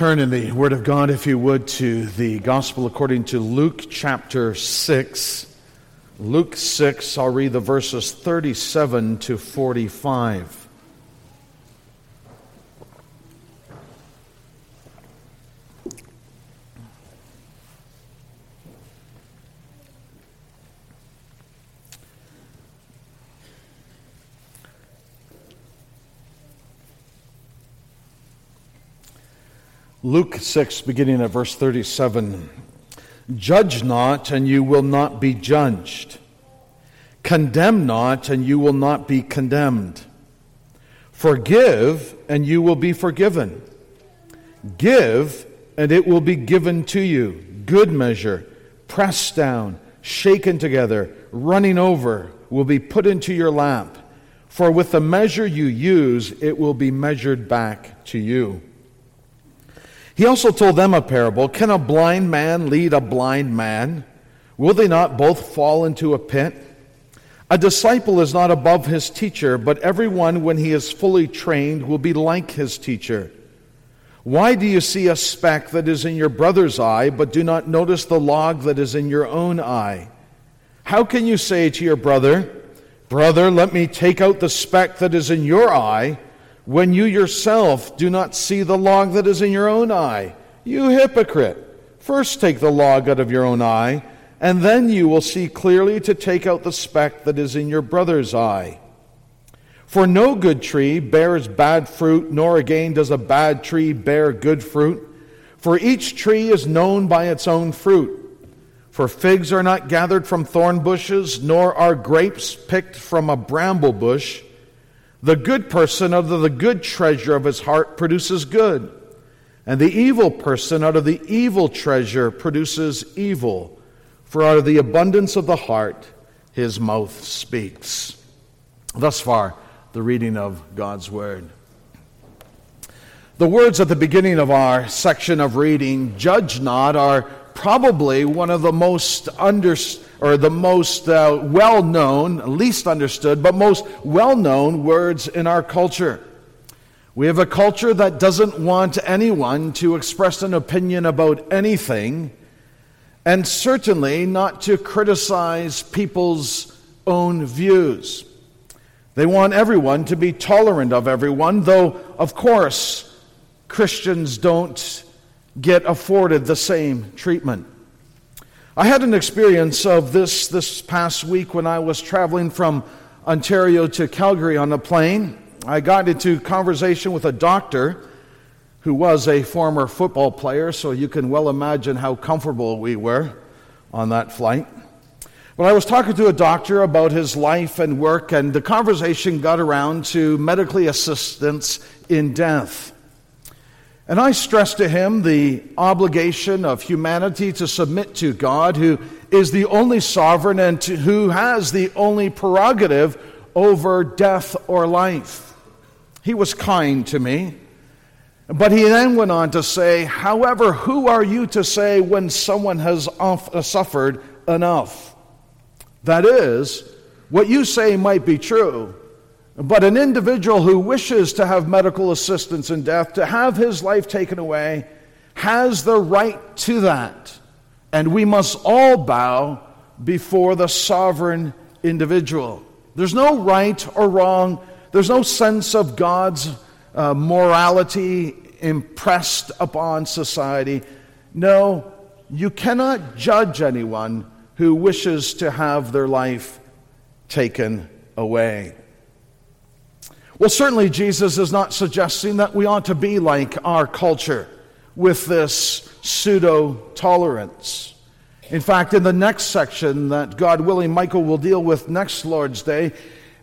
turn in the Word of God, if you would, to the Gospel according to Luke chapter 6. Luke 6, I'll read the verses 37 to 45. Luke 6, beginning at verse 37. Judge not, and you will not be judged. Condemn not, and you will not be condemned. Forgive, and you will be forgiven. Give, and it will be given to you. Good measure, pressed down, shaken together, running over, will be put into your lap. For with the measure you use, it will be measured back to you. He also told them a parable Can a blind man lead a blind man? Will they not both fall into a pit? A disciple is not above his teacher, but everyone, when he is fully trained, will be like his teacher. Why do you see a speck that is in your brother's eye, but do not notice the log that is in your own eye? How can you say to your brother, Brother, let me take out the speck that is in your eye? When you yourself do not see the log that is in your own eye? You hypocrite! First take the log out of your own eye, and then you will see clearly to take out the speck that is in your brother's eye. For no good tree bears bad fruit, nor again does a bad tree bear good fruit. For each tree is known by its own fruit. For figs are not gathered from thorn bushes, nor are grapes picked from a bramble bush. The good person out of the good treasure of his heart produces good, and the evil person out of the evil treasure produces evil. For out of the abundance of the heart his mouth speaks. Thus far, the reading of God's Word. The words at the beginning of our section of reading, judge not, are probably one of the most understood or the most uh, well known, least understood, but most well known words in our culture. We have a culture that doesn't want anyone to express an opinion about anything, and certainly not to criticize people's own views. They want everyone to be tolerant of everyone, though, of course, Christians don't get afforded the same treatment. I had an experience of this this past week when I was traveling from Ontario to Calgary on a plane. I got into conversation with a doctor who was a former football player, so you can well imagine how comfortable we were on that flight. But I was talking to a doctor about his life and work, and the conversation got around to medically assistance in death. And I stressed to him the obligation of humanity to submit to God, who is the only sovereign and to, who has the only prerogative over death or life. He was kind to me. But he then went on to say, however, who are you to say when someone has uh, suffered enough? That is, what you say might be true, but an individual who wishes to have medical assistance in death, to have his life taken away, has the right to that. And we must all bow before the sovereign individual. There's no right or wrong, there's no sense of God's uh, morality impressed upon society. No, you cannot judge anyone who wishes to have their life taken away. Well, certainly, Jesus is not suggesting that we ought to be like our culture with this pseudo tolerance. In fact, in the next section that God willing, Michael will deal with next Lord's Day,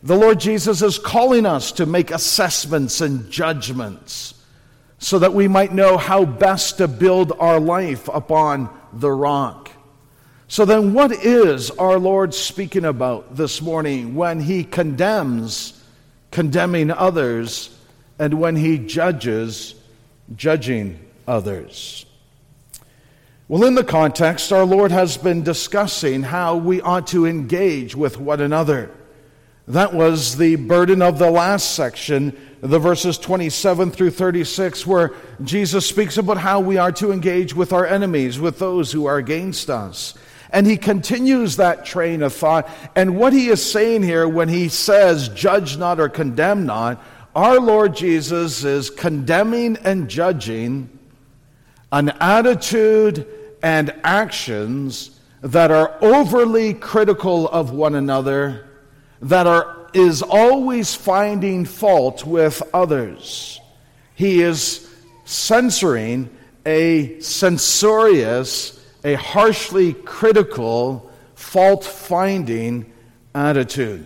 the Lord Jesus is calling us to make assessments and judgments so that we might know how best to build our life upon the rock. So, then, what is our Lord speaking about this morning when he condemns condemning others, and when he judges, judging others. Well, in the context, our Lord has been discussing how we ought to engage with one another. That was the burden of the last section, the verses 27 through 36, where Jesus speaks about how we are to engage with our enemies, with those who are against us. And he continues that train of thought. And what he is saying here when he says, judge not or condemn not, our Lord Jesus is condemning and judging an attitude and actions that are overly critical of one another that are, is always finding fault with others. He is censoring a censorious, a harshly critical, fault finding attitude.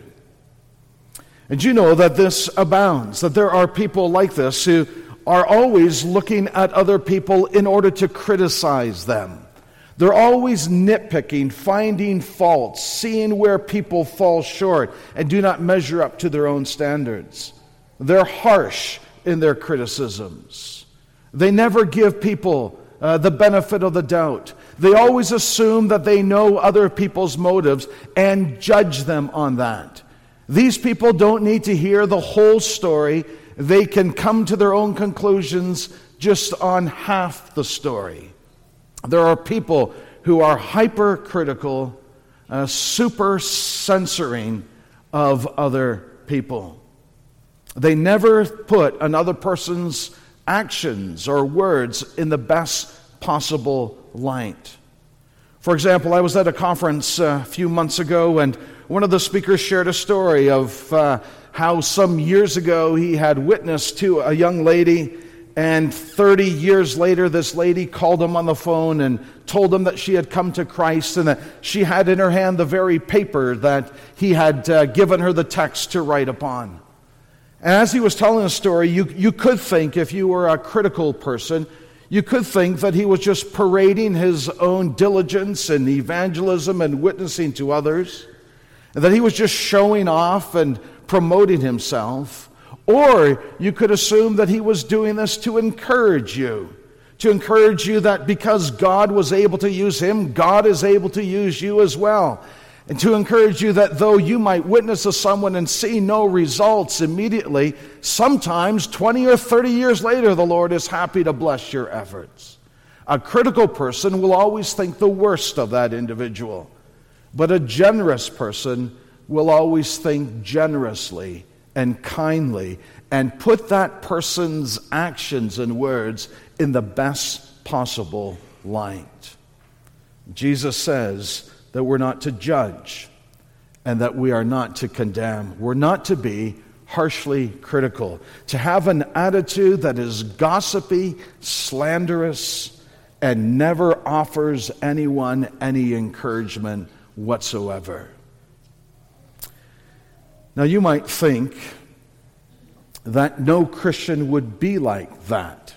And you know that this abounds, that there are people like this who are always looking at other people in order to criticize them. They're always nitpicking, finding faults, seeing where people fall short and do not measure up to their own standards. They're harsh in their criticisms. They never give people uh, the benefit of the doubt. They always assume that they know other people's motives and judge them on that. These people don't need to hear the whole story, they can come to their own conclusions just on half the story. There are people who are hypercritical, uh, super censoring of other people. They never put another person's actions or words in the best possible light. For example, I was at a conference uh, a few months ago, and one of the speakers shared a story of uh, how some years ago he had witnessed to a young lady and 30 years later, this lady called him on the phone and told him that she had come to Christ and that she had in her hand the very paper that he had uh, given her the text to write upon. And as he was telling the story, you, you could think, if you were a critical person, you could think that he was just parading his own diligence and evangelism and witnessing to others, and that he was just showing off and promoting himself. Or you could assume that he was doing this to encourage you, to encourage you that because God was able to use him, God is able to use you as well. And to encourage you that though you might witness to someone and see no results immediately, sometimes 20 or 30 years later, the Lord is happy to bless your efforts. A critical person will always think the worst of that individual, but a generous person will always think generously and kindly and put that person's actions and words in the best possible light. Jesus says that we're not to judge and that we are not to condemn. We're not to be harshly critical, to have an attitude that is gossipy, slanderous, and never offers anyone any encouragement whatsoever. Now, you might think that no Christian would be like that.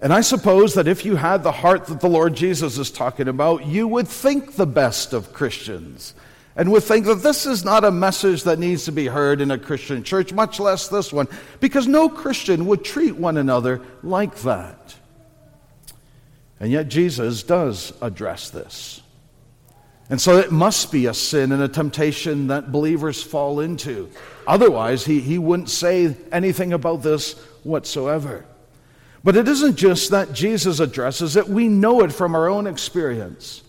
And I suppose that if you had the heart that the Lord Jesus is talking about, you would think the best of Christians and would think that this is not a message that needs to be heard in a Christian church, much less this one, because no Christian would treat one another like that. And yet, Jesus does address this. And so it must be a sin and a temptation that believers fall into. Otherwise, he, he wouldn't say anything about this whatsoever. But it isn't just that Jesus addresses it, we know it from our own experience.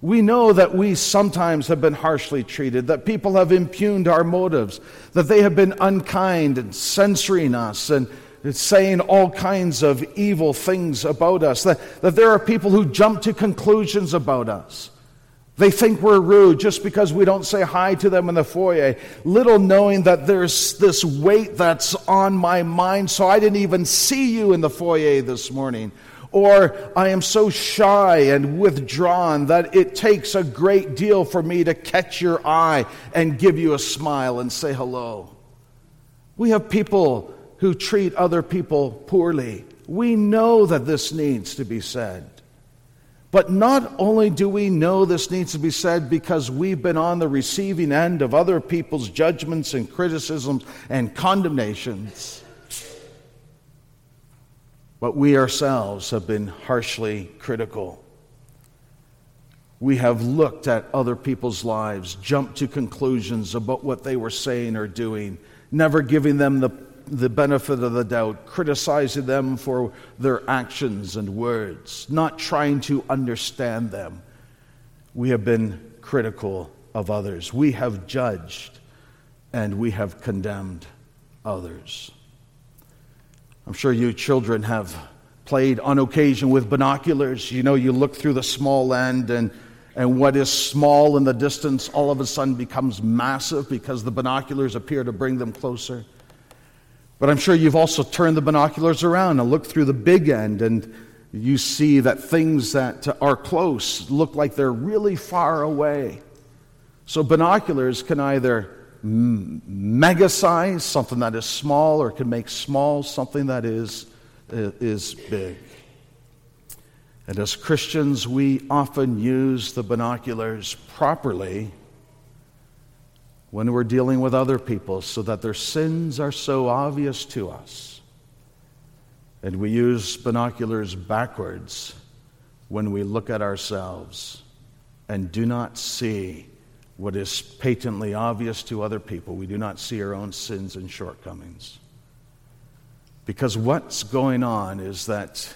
We know that we sometimes have been harshly treated, that people have impugned our motives, that they have been unkind and censoring us and saying all kinds of evil things about us, that, that there are people who jump to conclusions about us. They think we're rude just because we don't say hi to them in the foyer, little knowing that there's this weight that's on my mind, so I didn't even see you in the foyer this morning. Or I am so shy and withdrawn that it takes a great deal for me to catch your eye and give you a smile and say hello. We have people who treat other people poorly. We know that this needs to be said. But not only do we know this needs to be said because we've been on the receiving end of other people's judgments and criticisms and condemnations, but we ourselves have been harshly critical. we have looked at other people's lives, jumped to conclusions about what they were saying or doing, never giving them the, the benefit of the doubt, criticizing them for their actions and words, not trying to understand them. We have been critical of others. We have judged and we have condemned others. I'm sure you children have played on occasion with binoculars. You know, you look through the small end and and what is small in the distance all of a sudden becomes massive because the binoculars appear to bring them closer. But I'm sure you've also turned the binoculars around and looked through the big end, and you see that things that are close look like they're really far away. So binoculars can either mega size something that is small or can make small something that is, is big. And as Christians, we often use the binoculars properly when we're dealing with other people so that their sins are so obvious to us. And we use binoculars backwards when we look at ourselves and do not see what is patently obvious to other people. We do not see our own sins and shortcomings. Because what's going on is that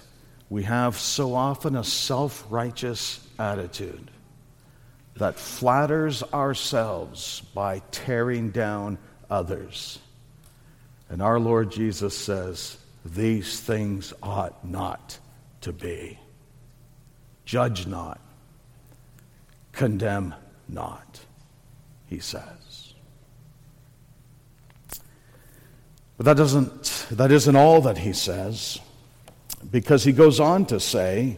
we have so often a self righteous attitude that flatters ourselves by tearing down others. And our Lord Jesus says, These things ought not to be. Judge not, condemn not, he says. But that doesn't that isn't all that he says because he goes on to say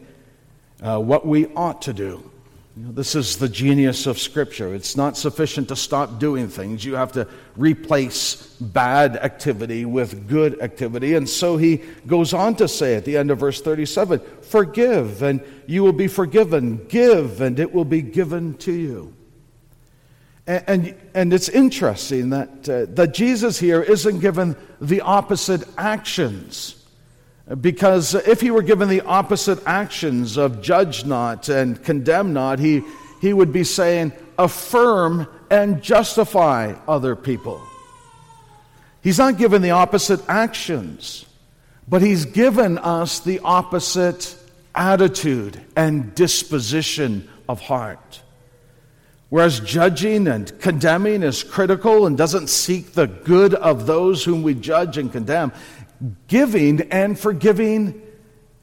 uh, what we ought to do. You know, this is the genius of Scripture. It's not sufficient to stop doing things. You have to replace bad activity with good activity. And so he goes on to say at the end of verse 37 Forgive, and you will be forgiven. Give, and it will be given to you. And, and, and it's interesting that, uh, that Jesus here isn't given the opposite actions. Because if he were given the opposite actions of judge not and condemn not, he, he would be saying, affirm and justify other people. He's not given the opposite actions, but he's given us the opposite attitude and disposition of heart. Whereas judging and condemning is critical and doesn't seek the good of those whom we judge and condemn, Giving and forgiving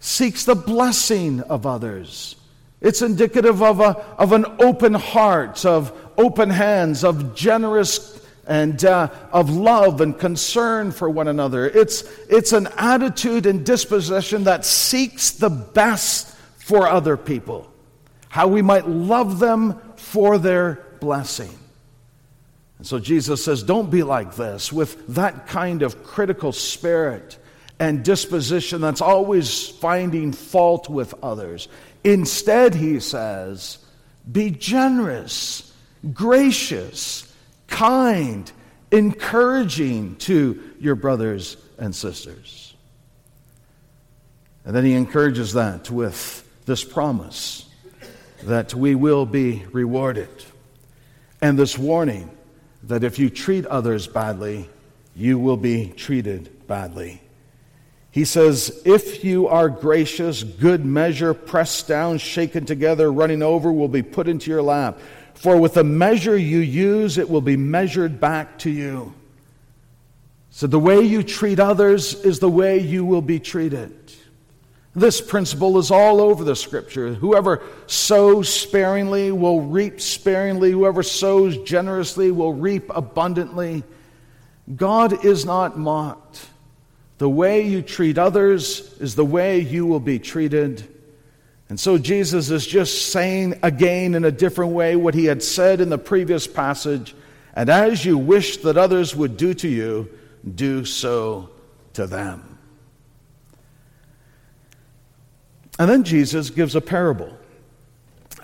seeks the blessing of others. It's indicative of, a, of an open heart, of open hands, of generous and uh, of love and concern for one another. It's, it's an attitude and disposition that seeks the best for other people, how we might love them for their blessing. And so Jesus says, Don't be like this, with that kind of critical spirit and disposition that's always finding fault with others. Instead, he says, Be generous, gracious, kind, encouraging to your brothers and sisters. And then he encourages that with this promise that we will be rewarded. And this warning that if you treat others badly, you will be treated badly. He says, If you are gracious, good measure, pressed down, shaken together, running over, will be put into your lap. For with the measure you use, it will be measured back to you. So the way you treat others is the way you will be treated. This principle is all over the scripture. Whoever sows sparingly will reap sparingly. Whoever sows generously will reap abundantly. God is not mocked. The way you treat others is the way you will be treated. And so Jesus is just saying again in a different way what he had said in the previous passage. And as you wish that others would do to you, do so to them. And then Jesus gives a parable.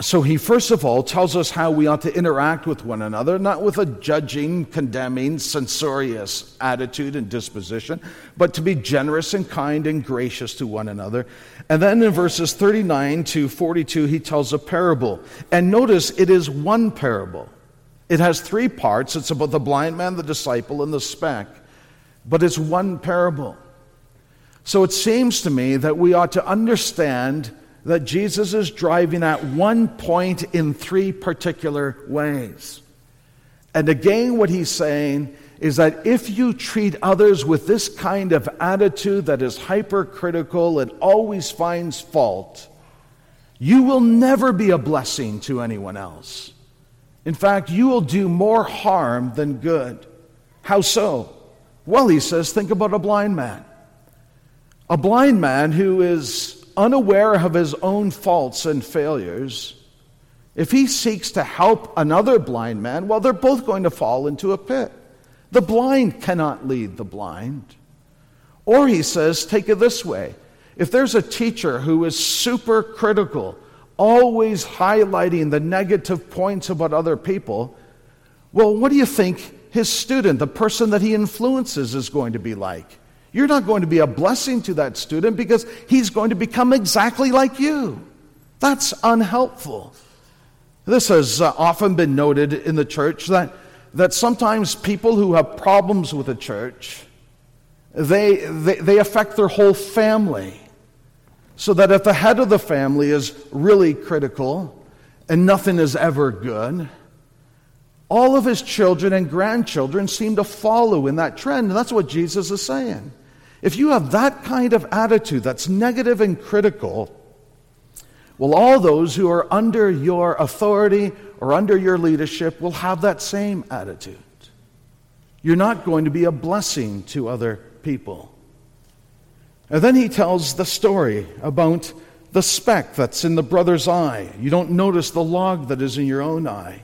so he first of all tells us how we ought to interact with one another, not with a judging, condemning, censorious attitude and disposition, but to be generous and kind and gracious to one another. And then in verses 39 to 42, he tells a parable. And notice it is one parable. It has three parts it's about the blind man, the disciple, and the speck. But it's one parable. So it seems to me that we ought to understand that Jesus is driving at one point in three particular ways. And again, what he's saying is that if you treat others with this kind of attitude that is hypercritical and always finds fault, you will never be a blessing to anyone else. In fact, you will do more harm than good. How so? Well, he says, think about a blind man. A blind man who is unaware of his own faults and failures, if he seeks to help another blind man, well, they're both going to fall into a pit. The blind cannot lead the blind. Or he says, take it this way if there's a teacher who is super critical, always highlighting the negative points about other people, well, what do you think his student, the person that he influences, is going to be like? You're not going to be a blessing to that student because he's going to become exactly like you. That's unhelpful. This has uh, often been noted in the church that, that sometimes people who have problems with the church, they, they, they affect their whole family. So that if the head of the family is really critical and nothing is ever good, all of his children and grandchildren seem to follow in that trend. And that's what Jesus is saying. If you have that kind of attitude that's negative and critical, well, all those who are under your authority or under your leadership will have that same attitude. You're not going to be a blessing to other people. And then he tells the story about the speck that's in the brother's eye. You don't notice the log that is in your own eye.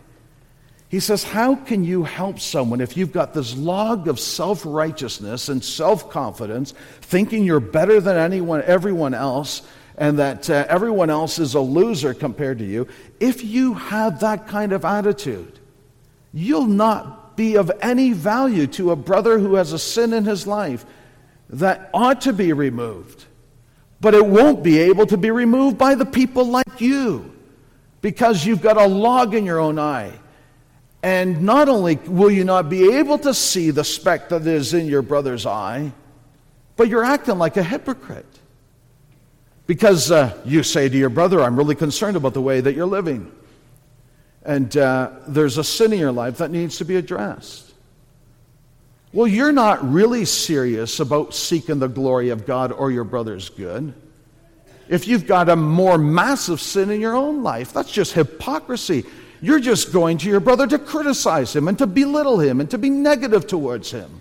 He says, How can you help someone if you've got this log of self righteousness and self confidence, thinking you're better than anyone, everyone else, and that uh, everyone else is a loser compared to you? If you have that kind of attitude, you'll not be of any value to a brother who has a sin in his life that ought to be removed. But it won't be able to be removed by the people like you because you've got a log in your own eye and not only will you not be able to see the speck that is in your brother's eye, but you're acting like a hypocrite. Because uh, you say to your brother, I'm really concerned about the way that you're living. And uh, there's a sin in your life that needs to be addressed. Well, you're not really serious about seeking the glory of God or your brother's good. If you've got a more massive sin in your own life, that's just hypocrisy. You're just going to your brother to criticize him and to belittle him and to be negative towards him.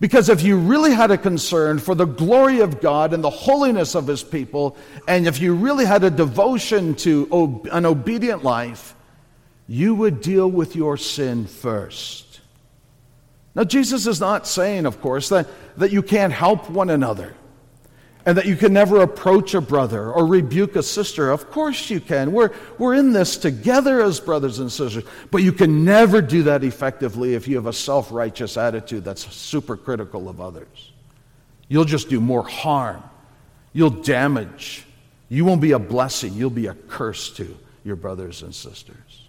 Because if you really had a concern for the glory of God and the holiness of his people, and if you really had a devotion to an obedient life, you would deal with your sin first. Now, Jesus is not saying, of course, that, that you can't help one another and that you can never approach a brother or rebuke a sister. Of course you can. We're, we're in this together as brothers and sisters. But you can never do that effectively if you have a self righteous attitude that's super critical of others. You'll just do more harm. You'll damage. You won't be a blessing, you'll be a curse to your brothers and sisters.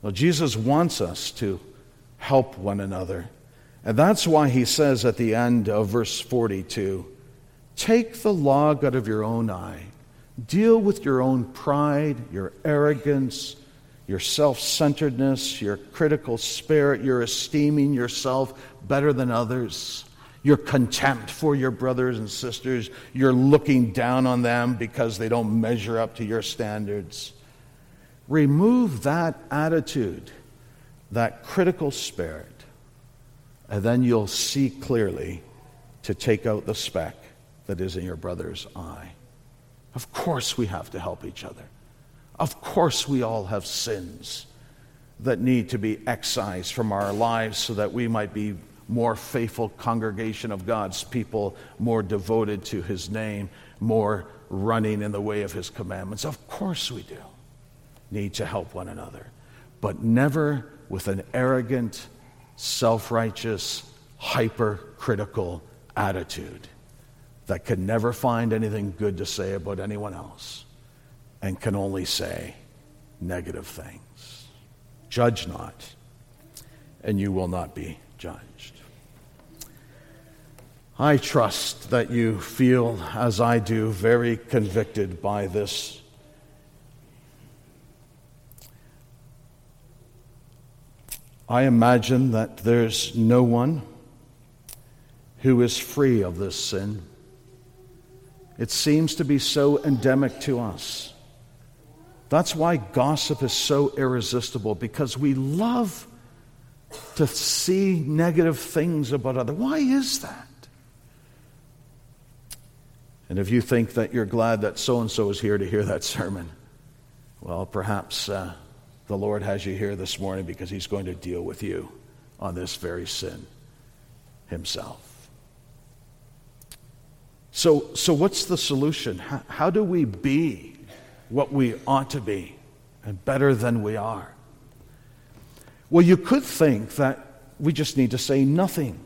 Well, Jesus wants us to help one another. And that's why he says at the end of verse 42 Take the log out of your own eye. Deal with your own pride, your arrogance, your self centeredness, your critical spirit, your esteeming yourself better than others, your contempt for your brothers and sisters, your looking down on them because they don't measure up to your standards. Remove that attitude, that critical spirit, and then you'll see clearly to take out the speck that is in your brother's eye. Of course, we have to help each other. Of course, we all have sins that need to be excised from our lives so that we might be more faithful congregation of God's people, more devoted to his name, more running in the way of his commandments. Of course we do. need to help one another, but never with an arrogant, self righteous, hypercritical attitude that can never find anything good to say about anyone else and can only say negative things. Judge not, and you will not be judged. I trust that you feel, as I do, very convicted by this. I imagine that there's no one who is free of this sin. It seems to be so endemic to us. That's why gossip is so irresistible, because we love to see negative things about others. Why is that? And if you think that you're glad that so and so is here to hear that sermon, well, perhaps uh, the Lord has you here this morning because He's going to deal with you on this very sin Himself. So, so what's the solution? How, how do we be what we ought to be and better than we are? Well, you could think that we just need to say nothing.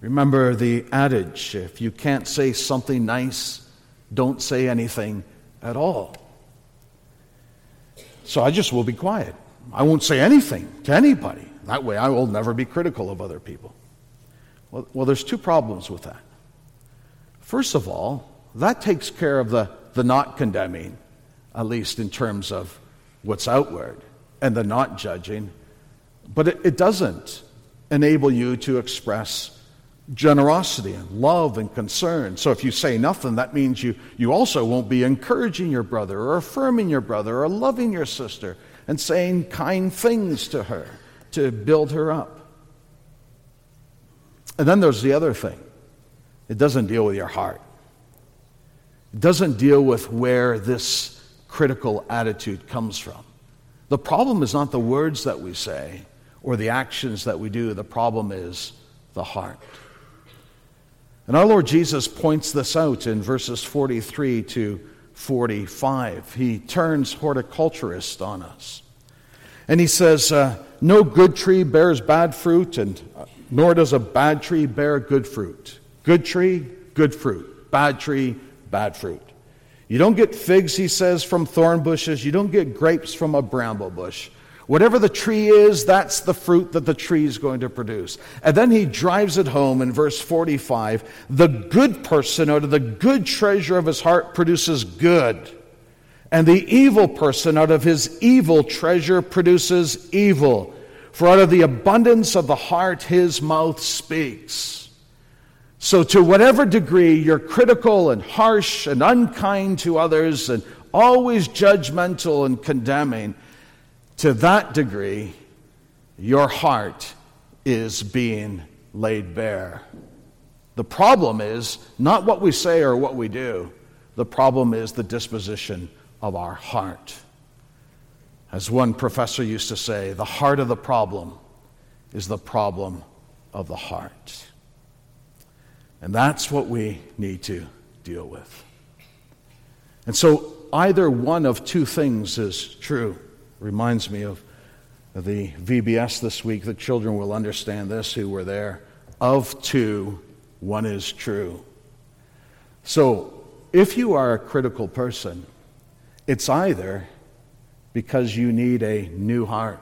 Remember the adage if you can't say something nice, don't say anything at all. So I just will be quiet. I won't say anything to anybody. That way I will never be critical of other people. Well, well there's two problems with that. First of all, that takes care of the, the not condemning, at least in terms of what's outward, and the not judging. But it, it doesn't enable you to express generosity and love and concern. So if you say nothing, that means you, you also won't be encouraging your brother or affirming your brother or loving your sister and saying kind things to her to build her up. And then there's the other thing it doesn't deal with your heart. It doesn't deal with where this critical attitude comes from. The problem is not the words that we say or the actions that we do, the problem is the heart. And our Lord Jesus points this out in verses 43 to 45. He turns horticulturist on us. And he says, uh, No good tree bears bad fruit, and uh, nor does a bad tree bear good fruit. Good tree, good fruit. Bad tree, bad fruit. You don't get figs, he says, from thorn bushes. You don't get grapes from a bramble bush. Whatever the tree is, that's the fruit that the tree is going to produce. And then he drives it home in verse 45 the good person out of the good treasure of his heart produces good, and the evil person out of his evil treasure produces evil. For out of the abundance of the heart his mouth speaks. So, to whatever degree you're critical and harsh and unkind to others and always judgmental and condemning, to that degree, your heart is being laid bare. The problem is not what we say or what we do, the problem is the disposition of our heart. As one professor used to say, the heart of the problem is the problem of the heart. And that's what we need to deal with. And so either one of two things is true. Reminds me of the VBS this week. The children will understand this who were there. Of two, one is true. So if you are a critical person, it's either because you need a new heart,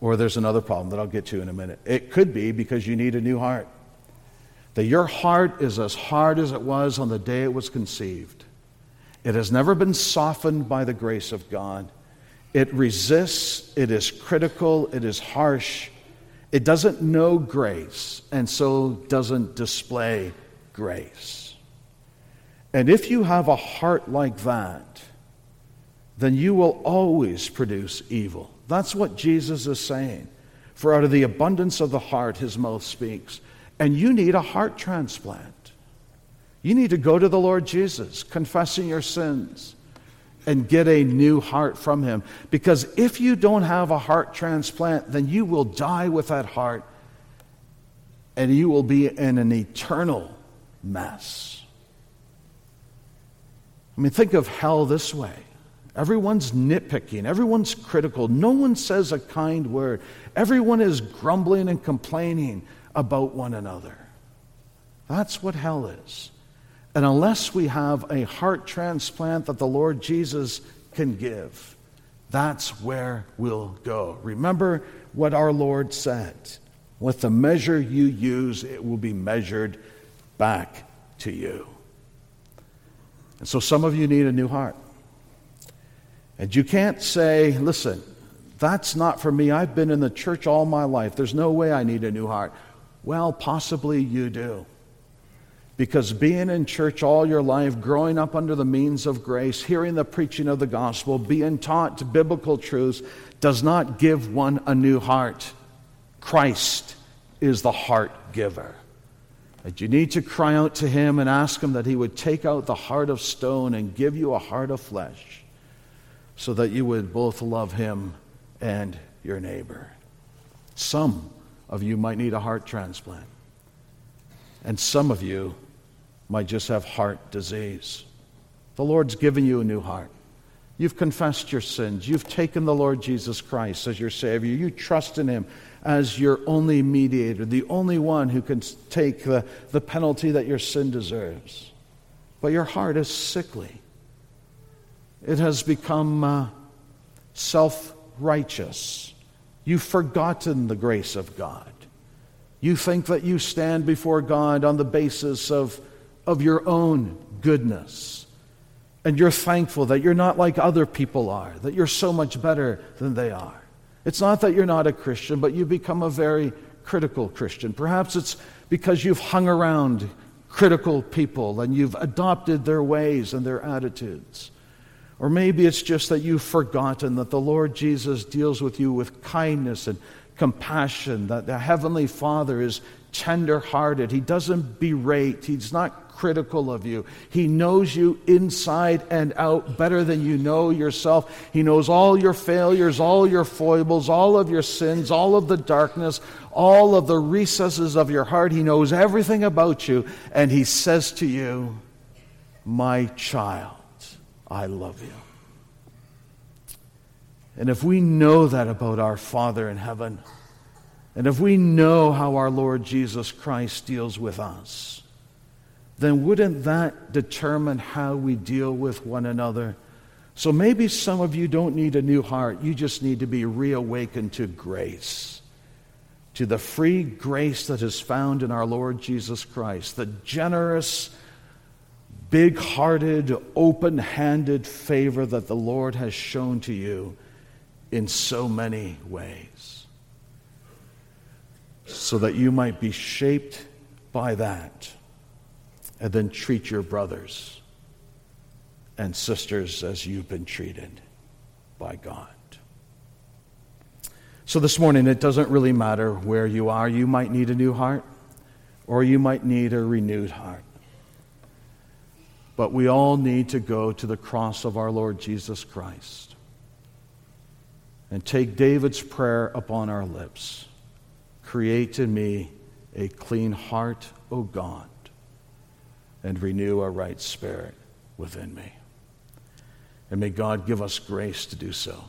or there's another problem that I'll get to in a minute. It could be because you need a new heart that your heart is as hard as it was on the day it was conceived. It has never been softened by the grace of God. It resists, it is critical, it is harsh. It doesn't know grace, and so doesn't display grace. And if you have a heart like that, then you will always produce evil. That's what Jesus is saying. For out of the abundance of the heart, his mouth speaks and you need a heart transplant. You need to go to the Lord Jesus, confessing your sins, and get a new heart from Him. Because if you don't have a heart transplant, then you will die with that heart and you will be in an eternal mess. I mean, think of hell this way. Everyone's nitpicking. Everyone's critical. No one says a kind word. Everyone is grumbling and complaining about one another. That's what hell is. And unless we have a heart transplant that the Lord Jesus can give, that's where we'll go. Remember what our Lord said with the measure you use, it will be measured back to you. And so some of you need a new heart. And you can't say, listen, that's not for me. I've been in the church all my life. There's no way I need a new heart. Well, possibly you do. Because being in church all your life, growing up under the means of grace, hearing the preaching of the gospel, being taught biblical truths, does not give one a new heart. Christ is the heart giver. That you need to cry out to Him and ask Him that He would take out the heart of stone and give you a heart of flesh so that you would both love Him and your neighbor. Some of you might need a heart transplant, and some of you might just have heart disease. The Lord's given you a new heart. You've confessed your sins. You've taken the Lord Jesus Christ as your Savior. You trust in Him as your only mediator, the only one who can take the, the penalty that your sin deserves. But your heart is sickly, it has become uh, self righteous. You've forgotten the grace of God. You think that you stand before God on the basis of of your own goodness. And you're thankful that you're not like other people are, that you're so much better than they are. It's not that you're not a Christian, but you become a very critical Christian. Perhaps it's because you've hung around critical people and you've adopted their ways and their attitudes. Or maybe it's just that you've forgotten that the Lord Jesus deals with you with kindness and compassion, that the Heavenly Father is tender hearted. He doesn't berate, He's not critical of you. He knows you inside and out better than you know yourself. He knows all your failures, all your foibles, all of your sins, all of the darkness, all of the recesses of your heart. He knows everything about you. And He says to you, My child, I love you. And if we know that about our Father in heaven, and if we know how our Lord Jesus Christ deals with us, then wouldn't that determine how we deal with one another? So maybe some of you don't need a new heart. You just need to be reawakened to grace, to the free grace that is found in our Lord Jesus Christ, the generous, big hearted, open handed favor that the Lord has shown to you in so many ways, so that you might be shaped by that and then treat your brothers and sisters as you've been treated by God. So this morning, it doesn't really matter where you are. You might need a new heart, or you might need a renewed heart. But we all need to go to the cross of our Lord Jesus Christ and take David's prayer upon our lips Create in me a clean heart, O God and renew a right spirit within me. And may God give us grace to do so,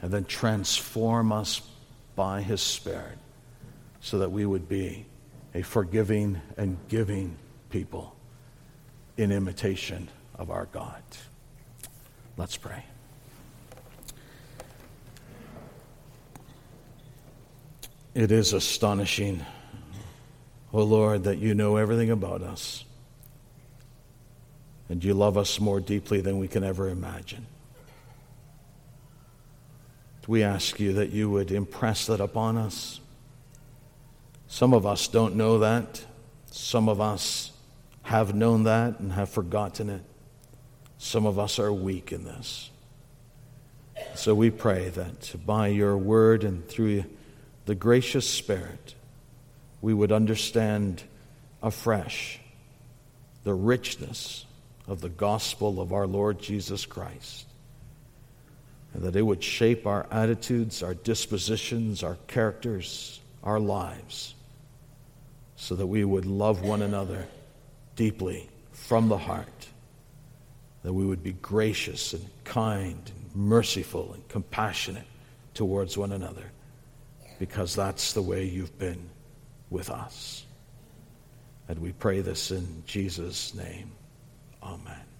and then transform us by His Spirit so that we would be a forgiving and giving people in imitation of our God. Let's pray. It is astonishing, O oh Lord, that you know everything about us and you love us more deeply than we can ever imagine. We ask you that you would impress that upon us. Some of us don't know that. Some of us have known that and have forgotten it. Some of us are weak in this. So we pray that by your word and through the gracious Spirit, we would understand afresh the richness of the gospel of our Lord Jesus Christ. And that it would shape our attitudes, our dispositions, our characters, our lives, so that we would love one another deeply from the heart that we would be gracious and kind and merciful and compassionate towards one another because that's the way you've been with us. And we pray this in Jesus' name. Amen.